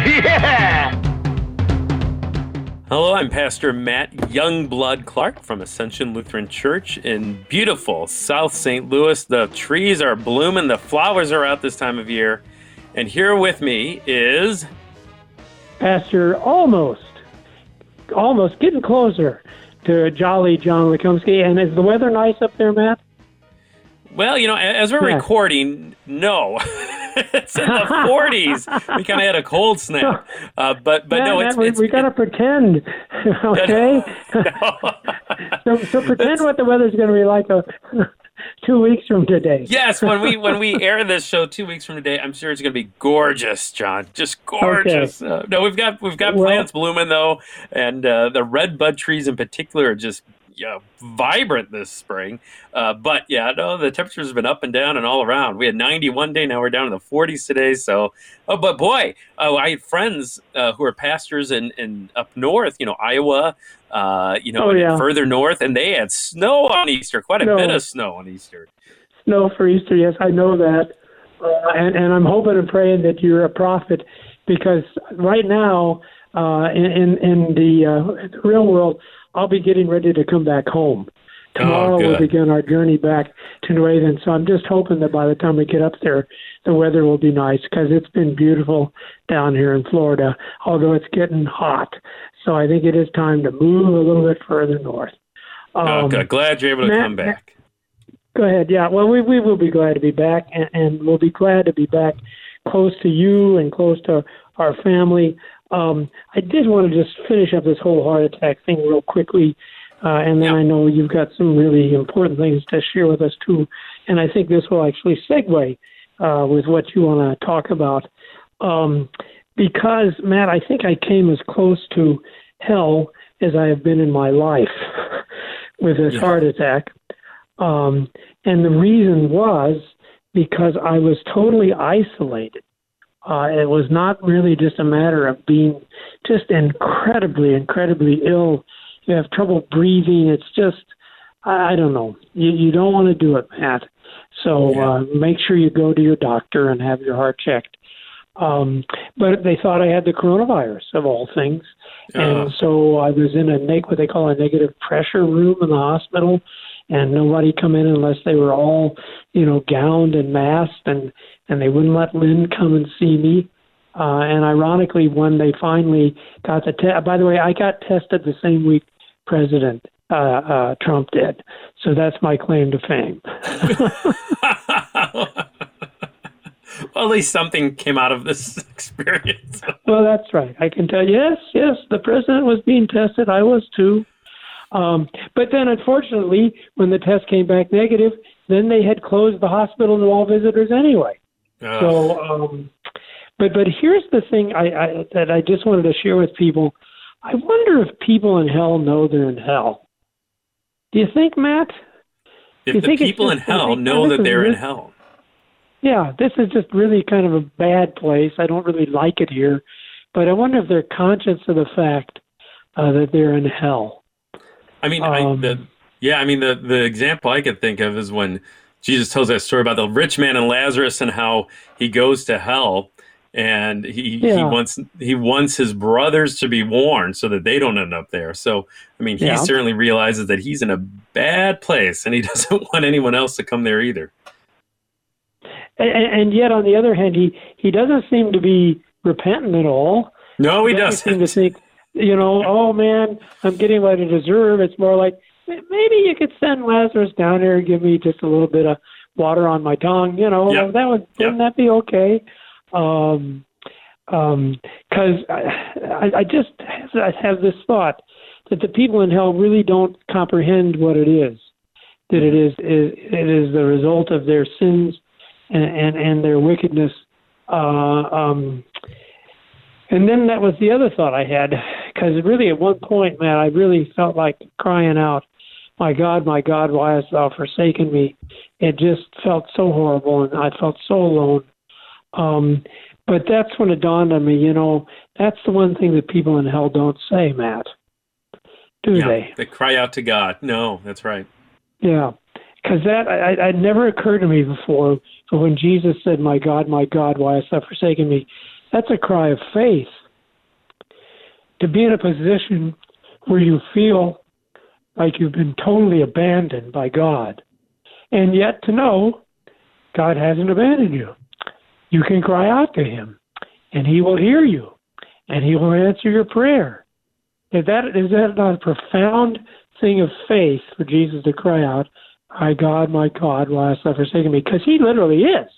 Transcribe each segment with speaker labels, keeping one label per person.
Speaker 1: Yeah!
Speaker 2: Hello, I'm Pastor Matt Youngblood Clark from Ascension Lutheran Church in beautiful South St. Louis. The trees are blooming, the flowers are out this time of year. And here with me is.
Speaker 3: Pastor almost, almost getting closer to jolly John Lekumsky. And is the weather nice up there, Matt?
Speaker 2: Well, you know, as we're
Speaker 3: Yeah.
Speaker 2: recording, no. it's in the 40s. We kind of had a cold snap. Uh, but but
Speaker 3: Yeah,
Speaker 2: no, it's.
Speaker 3: we,
Speaker 2: it's
Speaker 3: we got to pretend, okay? so, so pretend what the weather's going to be like uh, two weeks from today.
Speaker 2: Yes, when we when we air this show two weeks from today, I'm sure it's going to be gorgeous, John. Just gorgeous. Uh, no, we've got we've got
Speaker 3: Well-
Speaker 2: plants blooming though, and uh, the red bud trees in particular are just yeah, vibrant this spring. Uh, but yeah, no, the temperatures have been up and down and all around. We had 91 day, now we're down in the 40s today. So, oh, but boy, uh, I had friends uh, who are pastors in, in up north, you know, Iowa, uh, you know,
Speaker 3: Oh, yeah.
Speaker 2: further north, and they had snow on Easter, quite a
Speaker 3: Snow.
Speaker 2: bit of snow on Easter.
Speaker 3: snow for Easter. Yes, I know that, uh, and and I'm hoping and praying that you're a prophet, because right now, uh, in in, in the, uh, the real world, I'll be getting ready to come back home. Tomorrow we'll
Speaker 2: Oh,
Speaker 3: begin our journey back to New Haven. So I'm just hoping that by the time we get up there, the weather will be nice because it's been beautiful down here in Florida, although it's getting hot. So I think it is time to move a little bit further north.
Speaker 2: Oh,
Speaker 3: Um,
Speaker 2: good. Glad you're able to
Speaker 3: Matt-
Speaker 2: come back.
Speaker 3: Go ahead. Yeah. Well, we we will be glad to be back, and, and we'll be glad to be back close to you and close to our family. Um, I did want to just finish up this whole heart attack thing real quickly, uh, and then. I know you've got some really important things to share with us too. And I think this will actually segue uh, with what you want to talk about, um, because Matt, I think I came as close to hell as I have been in my life with this
Speaker 2: Yeah.
Speaker 3: heart attack. Um, and the reason was because I was totally isolated. Uh, it was not really just a matter of being just incredibly, incredibly ill. You have trouble breathing. It's just, I, I don't know. You, you don't want to do it, Matt. So
Speaker 2: Yeah.
Speaker 3: uh, make sure you go to your doctor and have your heart checked. Um, but they thought I had the coronavirus, of all things.
Speaker 2: Oh.
Speaker 3: And so I was in a neg- what they call a negative pressure room in the hospital, and nobody come in unless they were all, you know, gowned and masked, and and they wouldn't let Lynn come and see me. Uh, and ironically, when they finally got the test, by the way, I got tested the same week President uh, uh, Trump did, so that's my claim to fame.
Speaker 2: well, at least something came out of this experience.
Speaker 3: Well, that's right. I can tell. You, yes, yes, the president was being tested. I was too. Um, but then, unfortunately, when the test came back negative, then they had closed the hospital to all visitors anyway. So, um, but but here's the thing I, I that I just wanted to share with people. I wonder if people in hell know they're in hell. Do you think, Matt?
Speaker 2: if
Speaker 3: you
Speaker 2: the
Speaker 3: think
Speaker 2: people in hell know that they're in hell,
Speaker 3: Yeah, this is just really kind of a bad place. I don't really like it here, but I wonder if they're conscious of the fact uh, that they're in hell.
Speaker 2: I mean, I,
Speaker 3: Um,
Speaker 2: the, yeah, I mean, the the example I could think of is when Jesus tells that story about the rich man and Lazarus and how he goes to hell and he he wants he wants his brothers to be warned so that they don't end up there. So, I mean, he
Speaker 3: Yeah.
Speaker 2: certainly realizes that he's in a bad place and he doesn't want anyone else to come there either.
Speaker 3: And, and yet, on the other hand, he he doesn't seem to be repentant at all.
Speaker 2: No, he
Speaker 3: doesn't seem to think, you know, oh man, I'm getting what I deserve. It's more like maybe you could send Lazarus down here and give me just a little bit of water on my tongue. You know,
Speaker 2: Yep.
Speaker 3: that would wouldn't that be okay? Um, um, because I, I, just have, I have this thought that the people in hell really don't comprehend what it is. That it is, it, it is the result of their sins and and, and their wickedness. Uh, um, And then that was the other thought I had, because really at one point, man, I really felt like crying out, "My God, my God, why hast thou forsaken me?" It just felt so horrible, and I felt so alone. Um, but that's when it dawned on me, you know, that's the one thing that people in hell don't say, Matt. Do
Speaker 2: yeah,
Speaker 3: they?
Speaker 2: They cry out to God. No, that's right.
Speaker 3: Yeah, because that I, I never occurred to me before. But when Jesus said, "My God, my God, why hast thou forsaken me?" That's a cry of faith. To be in a position where you feel like you've been totally abandoned by God, and yet to know God hasn't abandoned you. You can cry out to Him, and He will hear you, and He will answer your prayer. Is that is that not a profound thing of faith for Jesus to cry out, "My God, my God, why hast thou forsaken me?" Because He literally is.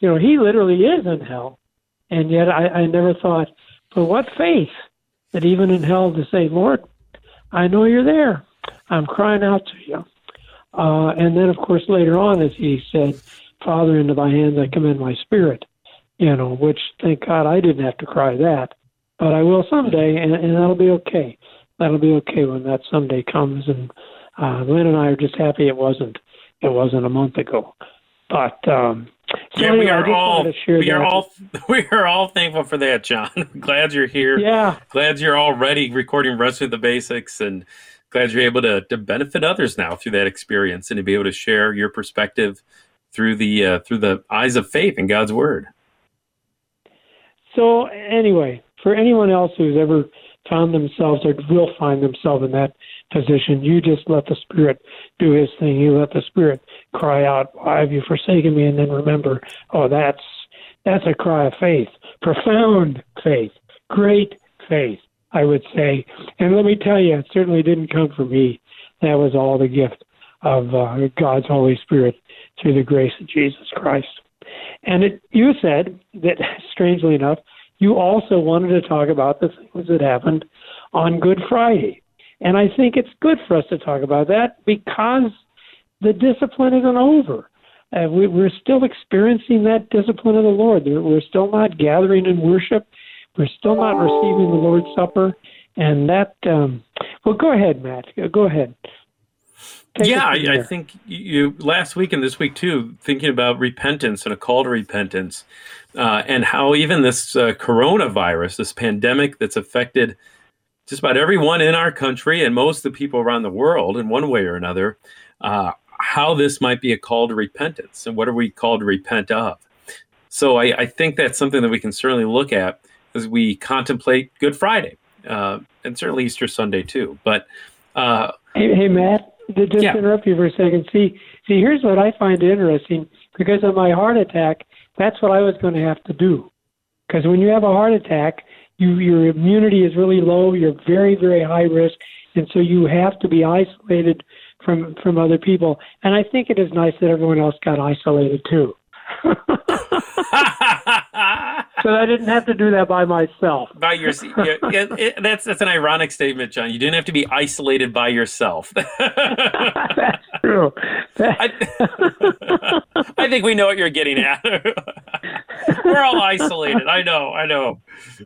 Speaker 3: You know, He literally is in hell, and yet I, I never thought, but what faith that even in hell to say, Lord, I know you're there. I'm crying out to you. Uh, and then, of course, later on, as he said, Father, into thy hands I commend my spirit, you know, which thank God I didn't have to cry that, but I will someday, and, and that'll be okay. That'll be okay when that someday comes. And uh, Lynn and I are just happy it wasn't. It wasn't a month ago. But um, so
Speaker 2: yeah,
Speaker 3: anyway,
Speaker 2: we are all we are all we are all thankful for that, John. glad you're here.
Speaker 3: Yeah,
Speaker 2: Glad you're already recording Wrestling the Basics, and glad you're able to to benefit others now through that experience and to be able to share your perspective through the uh, through the eyes of faith in God's Word.
Speaker 3: So anyway, for anyone else who's ever found themselves or will find themselves in that position, you just let the Spirit do His thing. You let the Spirit cry out, "Why have you forsaken me?" And then remember, oh, that's that's a cry of faith, profound faith, great faith, I would say. And let me tell you, it certainly didn't come from me. That was all the gift of uh, God's Holy Spirit through the grace of Jesus Christ. And it, you said that, strangely enough, you also wanted to talk about the things that happened on Good Friday. And I think it's good for us to talk about that because the discipline isn't over. Uh, we, we're still experiencing that discipline of the Lord. We're still not gathering in worship. We're still not receiving the Lord's Supper. And that, um, well, go ahead, Matt. Go ahead. Take
Speaker 2: yeah, I, I think you last week and this week too, thinking about repentance and a call to repentance, uh, and how even this uh, coronavirus, this pandemic that's affected just about everyone in our country and most of the people around the world in one way or another, uh, how this might be a call to repentance and what are we called to repent of. So I, I think that's something that we can certainly look at as we contemplate Good Friday uh, and certainly Easter Sunday too. But uh,
Speaker 3: Hey, hey Matt, to just
Speaker 2: Yeah.
Speaker 3: interrupt you for a second. See, see, here's what I find interesting. Because of my heart attack, that's what I was going to have to do. Because when you have a heart attack, you your immunity is really low. You're very, very high risk, and so you have to be isolated from from other people. And I think it is nice that everyone else got isolated too. so I didn't have to do that by myself.
Speaker 2: by your yeah, it, that's that's an ironic statement, John. You didn't have to be isolated by yourself.
Speaker 3: That's true.
Speaker 2: I think we know what you're getting at. We're all isolated. I know. I know.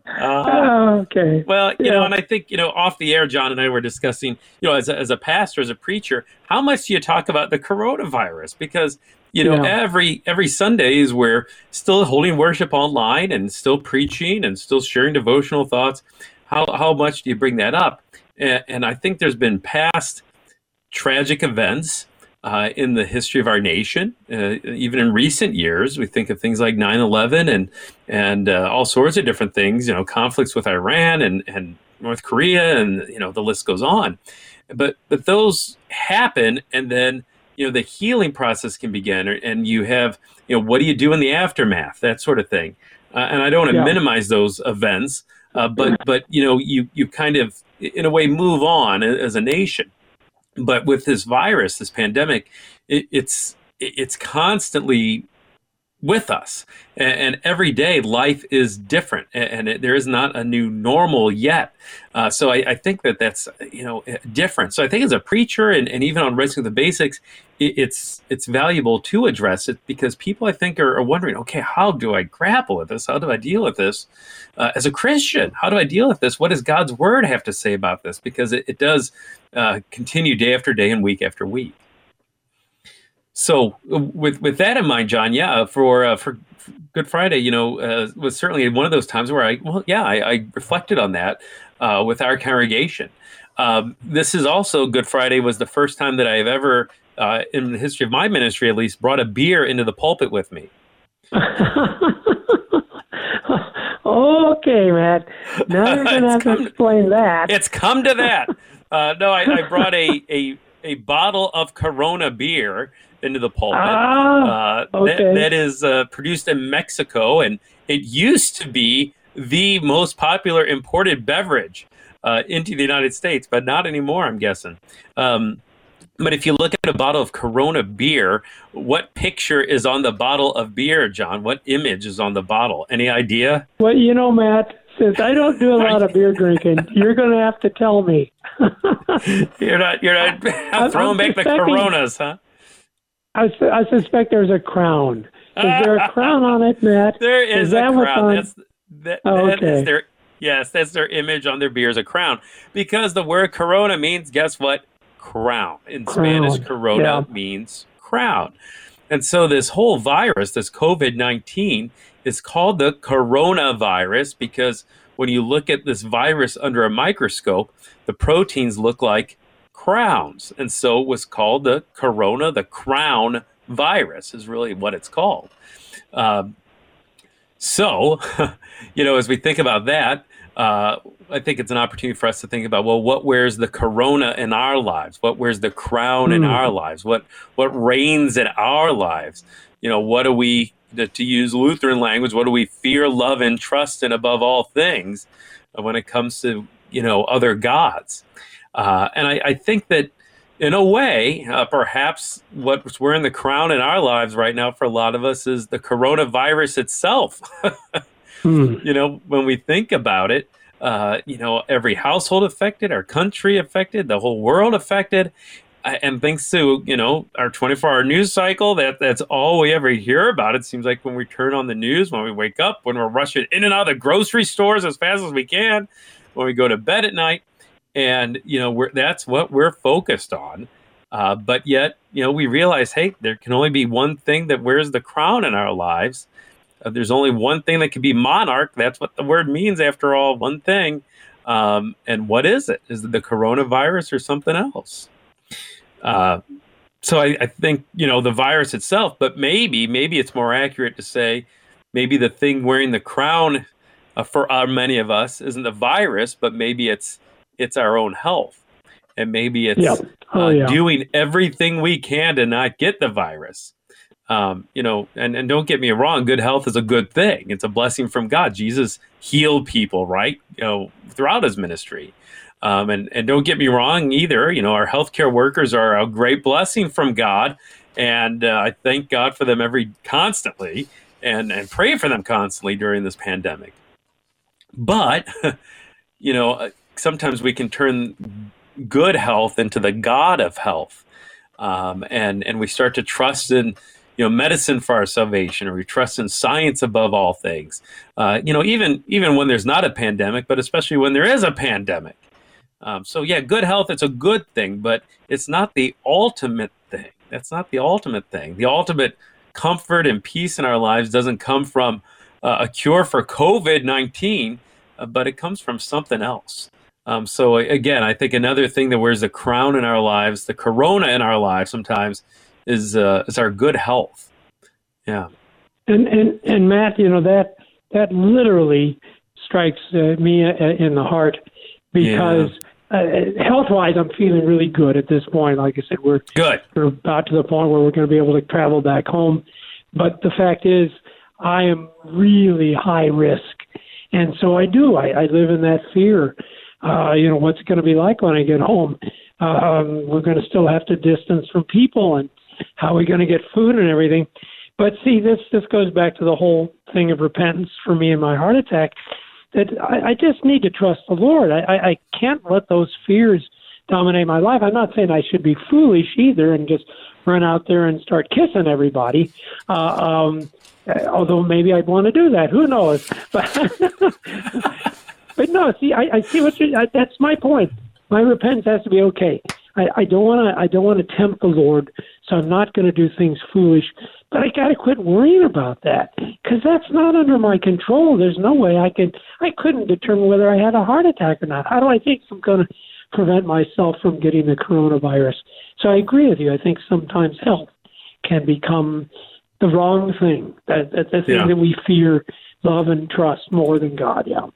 Speaker 2: Uh,
Speaker 3: Oh, okay.
Speaker 2: well, you know, and I think you know, off the air, John and I were discussing, you know, as a, as a pastor, as a preacher, how much do you talk about the coronavirus? Because you know,
Speaker 3: Yeah.
Speaker 2: every every Sundays we're still holding worship online and still preaching and still sharing devotional thoughts. How how much do you bring that up? And, and I think there's been past tragic events uh, in the history of our nation, uh, even in recent years. We think of things like 9/11 and and uh, all sorts of different things. You know, conflicts with Iran and and North Korea, and you know the list goes on. But but those happen, and then you know the healing process can begin, and you have you know what do you do in the aftermath, that sort of thing. Uh, and I don't want to
Speaker 3: Yeah.
Speaker 2: minimize those events, uh, but but you know you you kind of in a way move on as a nation. But with this virus, this pandemic, it, it's it's constantly with us. And, and, every day life is different and, and it, there is not a new normal yet. Uh, so I, I, think that that's, you know, different. So I think as a preacher and, and even on Wrestling the Basics, it, it's, it's valuable to address it because people I think are, are, wondering, okay, how do I grapple with this? How do I deal with this uh, as a Christian? How do I deal with this? What does God's word have to say about this? Because it, it does uh, continue day after day and week after week. So with with that in mind, John, yeah, for uh, for Good Friday, you know, uh, was certainly one of those times where I, well, yeah, I, I reflected on that uh, with our congregation. Um, this is also Good Friday was the first time that I have ever, uh, in the history of my ministry at least, brought a beer into the pulpit with me.
Speaker 3: okay, Matt. Now you're going to have to explain that.
Speaker 2: It's come to that. Uh, no, I, I brought a, a a bottle of Corona beer into the pulpit.
Speaker 3: Ah, uh, okay.
Speaker 2: that, that is uh, produced in Mexico, and it used to be the most popular imported beverage uh, into the United States, but not anymore, I'm guessing. Um, but if you look at a bottle of Corona beer, what picture is on the bottle of beer, John? What image is on the bottle? Any idea?
Speaker 3: Well, you know, Matt, since I don't do a lot of beer drinking, you're going to have to tell me.
Speaker 2: you're not. You're not I'm throwing back the Coronas, huh?
Speaker 3: I, I suspect there's a crown. Is there a crown on it, Matt?
Speaker 2: There is, is a crown. That's, that, oh, okay. that is their, yes, that's their image on their beer is a crown. Because the word corona means, guess what? Crown. In crown. Spanish, corona yeah. means crown. And so this whole virus, this COVID 19, is called the coronavirus because when you look at this virus under a microscope, the proteins look like crowns. And so it was called the corona, the crown virus, is really what it's called. Um, so, you know, as we think about that, uh, I think it's an opportunity for us to think about well, what wears the corona in our lives? What wears the crown in hmm. our lives? What what reigns in our lives? You know, what do we to, to, use Lutheran language? What do we fear, love, and trust in above all things when it comes to you know other gods? Uh, and I, I, think that in a way, uh, perhaps what's wearing the crown in our lives right now for a lot of us is the coronavirus itself. hmm. You know, when we think about it, uh, you know, every household affected, our country affected, the whole world affected. And thanks to you know our 24-hour news cycle, that that's all we ever hear about. It seems like when we turn on the news, when we wake up, when we're rushing in and out of the grocery stores as fast as we can, when we go to bed at night, and you know that's what we're focused on. Uh, but yet, you know, we realize, hey, there can only be one thing that wears the crown in our lives. Uh, there's only one thing that can be monarch. That's what the word means, after all. One thing. Um, and what is it? Is it the coronavirus or something else? Uh, so I, I, think you know the virus itself, but maybe maybe it's more accurate to say maybe the thing wearing the crown uh, for uh, many of us isn't the virus, but maybe it's it's our own health. And maybe it's yep. oh, uh, yeah. doing everything we can to not get the virus. Um, you know, and, and don't get me wrong, good health is a good thing. It's a blessing from God. Jesus healed people, right? You know, throughout his ministry. Um, and, and don't get me wrong either. You know, our healthcare workers are a great blessing from God. And uh, I thank God for them every constantly and, and pray for them constantly during this pandemic. But, you know, sometimes we can turn good health into the god of health, um, and and we start to trust in you know medicine for our salvation, or we trust in science above all things. Uh, you know, even even when there's not a pandemic, but especially when there is a pandemic. Um, so yeah, good health it's a good thing, but it's not the ultimate thing. That's not the ultimate thing. The ultimate comfort and peace in our lives doesn't come from uh, a cure for COVID nineteen, uh, but it comes from something else. Um, so again, I think another thing that wears the crown in our lives, the corona in our lives, sometimes is uh, is our good health. Yeah.
Speaker 3: And and and Matt, you know that that literally strikes uh, me uh, in the heart because yeah. uh, health wise, I'm feeling really good at this point. Like I said, we're
Speaker 2: good.
Speaker 3: We're about to the point where we're going to be able to travel back home. But the fact is, I am really high risk, and so I do. I, I live in that fear uh, you know, what's it going to be like when I get home? Um, we're going to still have to distance from people, and how are we going to get food and everything? But see, this this goes back to the whole thing of repentance for me and my heart attack. That I, I just need to trust the Lord. I, I, I can't let those fears dominate my life. I'm not saying I should be foolish either and just run out there and start kissing everybody. Uh, um, although maybe I'd want to do that. Who knows? But, but no, see, I, I see what you. I, that's my point. My repentance has to be okay. I, I don't want to. I don't want to tempt the Lord, so I'm not going to do things foolish. But I got to quit worrying about that because that's not under my control. There's no way I can. I couldn't determine whether I had a heart attack or not. How do I think I'm going to prevent myself from getting the coronavirus? So I agree with you. I think sometimes health can become the wrong thing. That, that the thing
Speaker 2: Yeah.
Speaker 3: that we fear, love, and trust more than God. Yeah.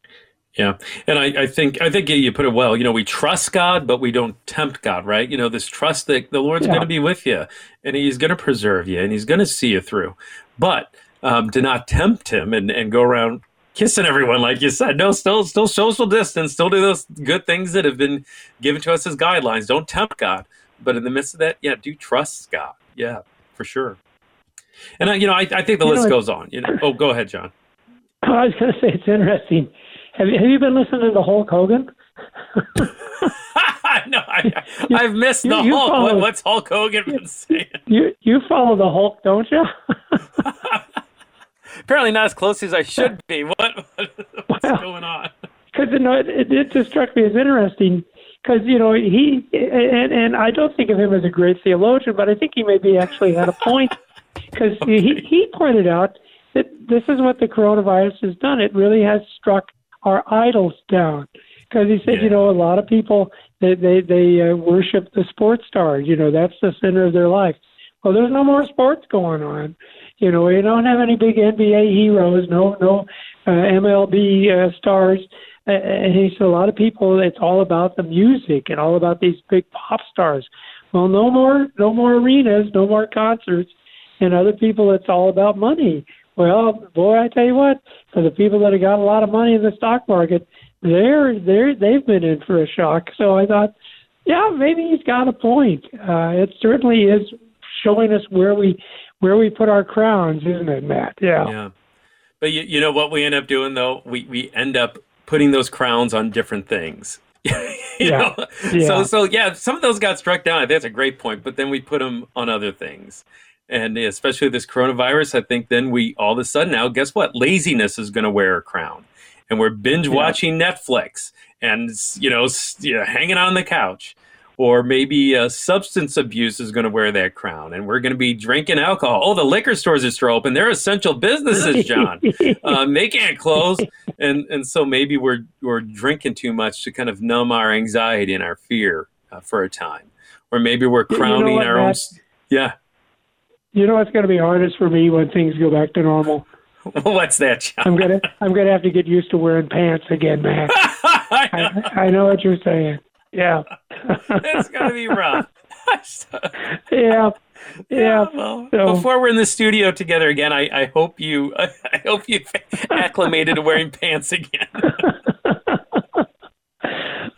Speaker 2: Yeah, and I, I think I think you put it well. You know, we trust God, but we don't tempt God, right? You know, this trust that the Lord's
Speaker 3: Yeah.
Speaker 2: going to be with you, and He's going to preserve you, and He's going to see you through. But um, to not tempt Him and, and go around kissing everyone, like you said, no, still still social distance, still do those good things that have been given to us as guidelines. Don't tempt God, but in the midst of that, yeah, do trust God. Yeah, for sure. And I, you know, I, I think the
Speaker 3: You
Speaker 2: list
Speaker 3: it-
Speaker 2: goes on. You know, oh, go ahead, John.
Speaker 3: I was going to say it's interesting. Have you, have you been listening to Hulk Hogan?
Speaker 2: no, I, I've missed
Speaker 3: you-
Speaker 2: the
Speaker 3: you
Speaker 2: Hulk.
Speaker 3: follow-
Speaker 2: What, what's Hulk Hogan been saying?
Speaker 3: You you follow the Hulk, don't you?
Speaker 2: Apparently not as close as I should be. What, what what's
Speaker 3: Well-
Speaker 2: going on?
Speaker 3: Because you know, it, it, just struck me as interesting. Because you know he and and I don't think of him as a great theologian, but I think he maybe actually had a point. Because he he pointed out that this is what the coronavirus has done. It really has struck our idols down. Because he said,
Speaker 2: Yeah.
Speaker 3: you know, a lot of people they they they uh, worship the sports stars. You know, that's the center of their life. Well, there's no more sports going on. You know, you don't have any big NBA heroes, no no uh, MLB uh, stars. Uh, and he said a lot of people, it's all about the music and all about these big pop stars. Well, no more, no more arenas, no more concerts, and other people, it's all about money. Well, boy, I tell you what, for the people that have got a lot of money in the stock market, they're they're they've been in for a shock. So I thought, yeah, maybe he's got a point. Uh, it certainly is showing us where we where we put our crowns, isn't it, Matt? Yeah.
Speaker 2: Yeah. But you, you know what we end up doing though? We we end up putting those crowns on different things. you
Speaker 3: Yeah.
Speaker 2: know?
Speaker 3: Yeah.
Speaker 2: So so yeah, some of those got struck down. I think that's a great point. But then we put them on other things. And especially this coronavirus, I think then we all of a sudden now, guess what? Laziness is going to wear a crown, and we're binge watching Netflix and you know, s- you know hanging on the couch, or maybe uh, substance abuse is going to wear that crown, and we're going to be drinking alcohol. Oh, the liquor stores are still open; they're essential businesses, John. um, they can't close, and and so maybe we're we're drinking too much to kind of numb our anxiety and our fear uh, for a time, or maybe we're
Speaker 3: You know
Speaker 2: crowning
Speaker 3: what,
Speaker 2: our own.
Speaker 3: Matt?
Speaker 2: s- Yeah.
Speaker 3: You know what's going to be hardest for me when things go back to normal?
Speaker 2: What's that, John?
Speaker 3: I'm gonna I'm gonna have to get used to wearing pants again, man. I, I know what you're saying. Yeah,
Speaker 2: it's gonna be rough.
Speaker 3: yeah, yeah.
Speaker 2: Well,
Speaker 3: So-
Speaker 2: before we're in the studio together again, I, I hope you I hope you acclimated to wearing pants again.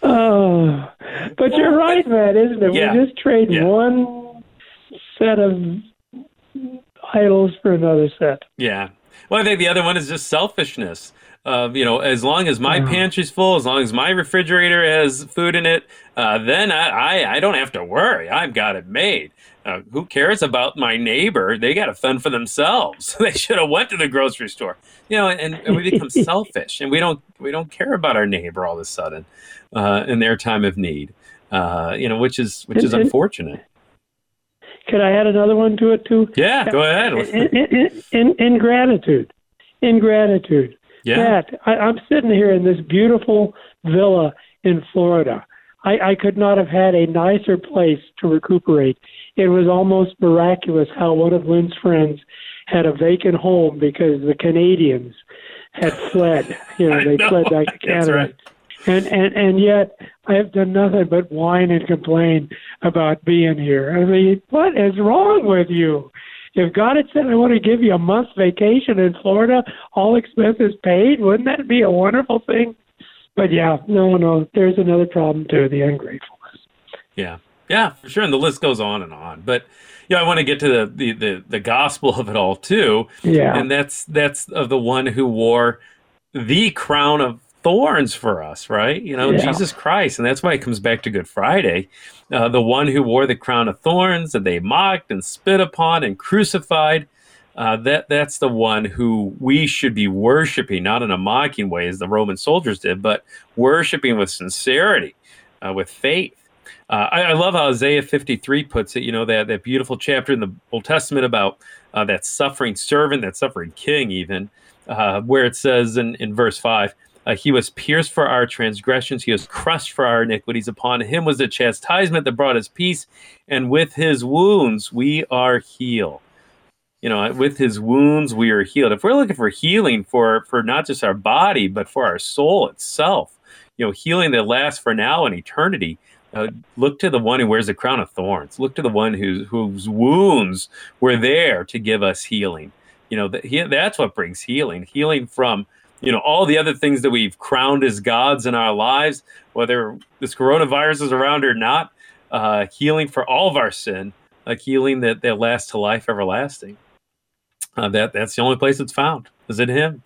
Speaker 3: Oh, but you're right, man, isn't it?
Speaker 2: Yeah.
Speaker 3: We just trade
Speaker 2: Yeah.
Speaker 3: one set of idols for another set.
Speaker 2: Yeah. Well, I think the other one is just selfishness. Uh, you know, as long as my
Speaker 3: Yeah.
Speaker 2: pantry's full, as long as my refrigerator has food in it, uh, then I, I, I don't have to worry. I've got it made. Uh, who cares about my neighbor? They got to fend for themselves. they should have went to the grocery store. You know, and, and we become selfish, and we don't we don't care about our neighbor all of a sudden uh, in their time of need. Uh, you know, which is which is unfortunate.
Speaker 3: Could I add another one to it too?
Speaker 2: Yeah, go ahead.
Speaker 3: In, in, in, ingratitude. Ingratitude.
Speaker 2: Yeah,
Speaker 3: Matt, I, I'm sitting here in this beautiful villa in Florida. I, I could not have had a nicer place to recuperate. It was almost miraculous how one of Lynn's friends had a vacant home because the Canadians had fled. You know, they
Speaker 2: know.
Speaker 3: fled back to
Speaker 2: That's
Speaker 3: Canada.
Speaker 2: right.
Speaker 3: And, and and yet I have done nothing but whine and complain about being here. I mean, what is wrong with you? If God had said, I want to give you a month's vacation in Florida, all expenses paid, wouldn't that be a wonderful thing? But yeah, no, no, there's another problem too, the ungratefulness.
Speaker 2: Yeah. Yeah, for sure. And the list goes on and on. But you know, I want to get to the, the, the, the gospel of it all too.
Speaker 3: Yeah.
Speaker 2: And that's that's of the one who wore the crown of thorns for us, right? You know,
Speaker 3: Yeah.
Speaker 2: Jesus Christ. And that's why it comes back to Good Friday. Uh, the one who wore the crown of thorns that they mocked and spit upon and crucified. Uh, that that's the one who we should be worshiping, not in a mocking way as the Roman soldiers did, but worshiping with sincerity, uh, with faith. Uh, I, I love how Isaiah 53 puts it. You know that that beautiful chapter in the Old Testament about uh, that suffering servant, that suffering king, even uh, where it says in, in verse five, uh, "He was pierced for our transgressions; he was crushed for our iniquities. Upon him was the chastisement that brought us peace, and with his wounds we are healed." You know, with his wounds we are healed. If we're looking for healing for for not just our body but for our soul itself, you know, healing that lasts for now and eternity. Uh, look to the one who wears the crown of thorns. Look to the one whose whose wounds were there to give us healing. You know, that he, that's what brings healing. Healing from you know all the other things that we've crowned as gods in our lives, whether this coronavirus is around or not. Uh, healing for all of our sin, a healing that that lasts to life everlasting. Uh, that that's the only place it's found is in Him.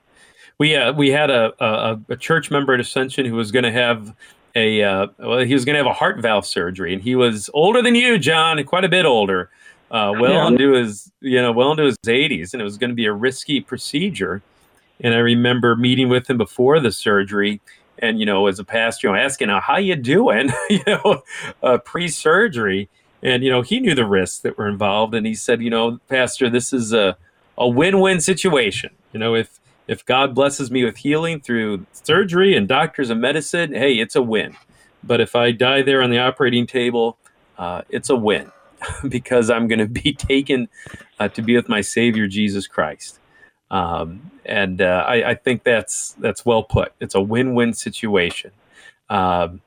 Speaker 2: We uh, we had a, a a church member at Ascension who was going to have a uh, well, he was going to have a heart valve surgery, and he was older than you, John, quite a bit older, uh, well
Speaker 3: Yeah.
Speaker 2: into his you know well into his 80s, and it was going to be a risky procedure. And I remember meeting with him before the surgery, and you know, as a pastor, you know, asking him how you doing, you know, uh, pre-surgery, and you know, he knew the risks that were involved, and he said, you know, Pastor, this is a a win-win situation. You know, if if God blesses me with healing through surgery and doctors and medicine, hey, it's a win. But if I die there on the operating table, uh, it's a win because I'm going to be taken uh, to be with my Savior Jesus Christ. Um, and uh, I, I think that's that's well put. It's a win-win situation, um,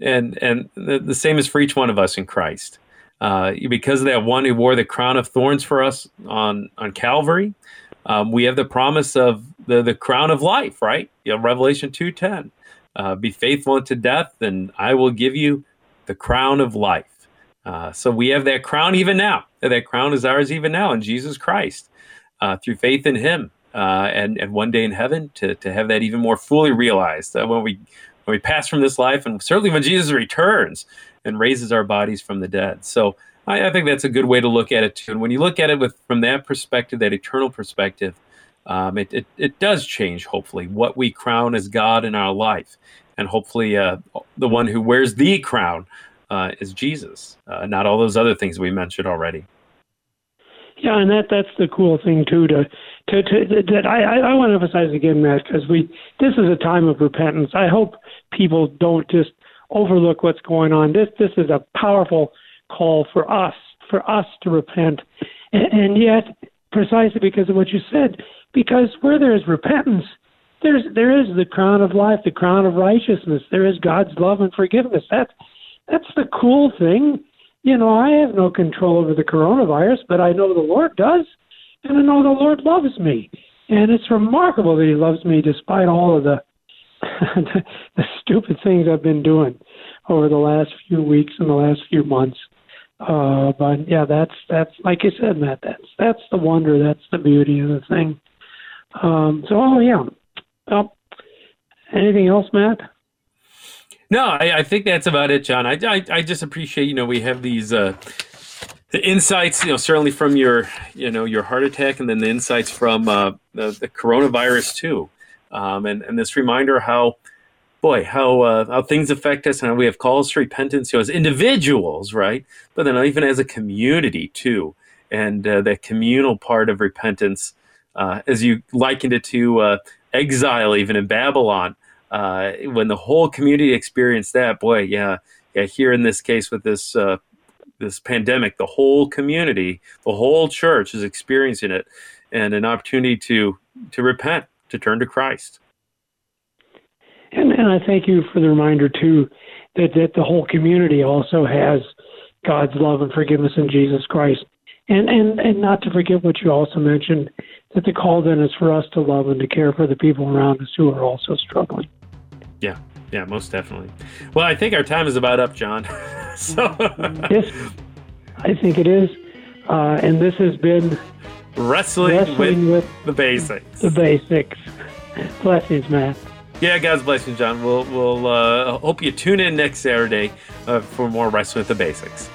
Speaker 2: and and the, the same is for each one of us in Christ. Uh, because of that one who wore the crown of thorns for us on on Calvary, um, we have the promise of the the crown of life, right? You know, Revelation two ten. Uh, be faithful unto death, and I will give you the crown of life. Uh, so we have that crown even now. That crown is ours even now in Jesus Christ uh, through faith in Him, uh, and and one day in heaven to to have that even more fully realized uh, when we when we pass from this life, and certainly when Jesus returns and raises our bodies from the dead. So I, I think that's a good way to look at it too. And when you look at it with from that perspective, that eternal perspective, um, it, it it does change hopefully what we crown as God in our life, and hopefully uh, the one who wears the crown uh, is Jesus, uh, not all those other things we mentioned already.
Speaker 3: Yeah, and that that's the cool thing too. To to, to that I I, want to emphasize again, Matt, because we this is a time of repentance. I hope people don't just overlook what's going on. This this is a powerful call for us for us to repent, and, and yet precisely because of what you said, because where there is repentance, there's there is the crown of life, the crown of righteousness. There is God's love and forgiveness. That's that's the cool thing. You know, I have no control over the coronavirus, but I know the Lord does, and I know the Lord loves me. And it's remarkable that He loves me despite all of the the, the stupid things I've been doing over the last few weeks and the last few months. Uh, but yeah, that's that's like you said, Matt. That's that's the wonder. That's the beauty of the thing. Um, so, oh yeah. Well, anything else, Matt?
Speaker 2: No, I, I think that's about it, John. I, I, I just appreciate, you know, we have these uh, the insights, you know, certainly from your, you know, your heart attack, and then the insights from uh, the, the coronavirus too, um, and and this reminder how, boy, how uh, how things affect us, and how we have calls to repentance, you know, as individuals, right? But then even as a community too, and uh, that communal part of repentance, uh, as you likened it to uh, exile, even in Babylon uh, when the whole community experienced that, boy, yeah, yeah. Here in this case with this uh, this pandemic, the whole community, the whole church is experiencing it, and an opportunity to to repent, to turn to Christ.
Speaker 3: And, and I thank you for the reminder too that that the whole community also has God's love and forgiveness in Jesus Christ. And and and not to forget what you also mentioned that the call then is for us to love and to care for the people around us who are also struggling.
Speaker 2: Yeah, yeah, most definitely. Well, I think our time is about up, John. so
Speaker 3: Yes, I think it is. Uh, and this has been
Speaker 2: wrestling,
Speaker 3: Wrestling
Speaker 2: with,
Speaker 3: with
Speaker 2: the basics.
Speaker 3: the basics. Blessings, Matt.
Speaker 2: Yeah, God's blessing, John. We'll we'll uh, hope you tune in next Saturday uh, for more wrestling with the basics.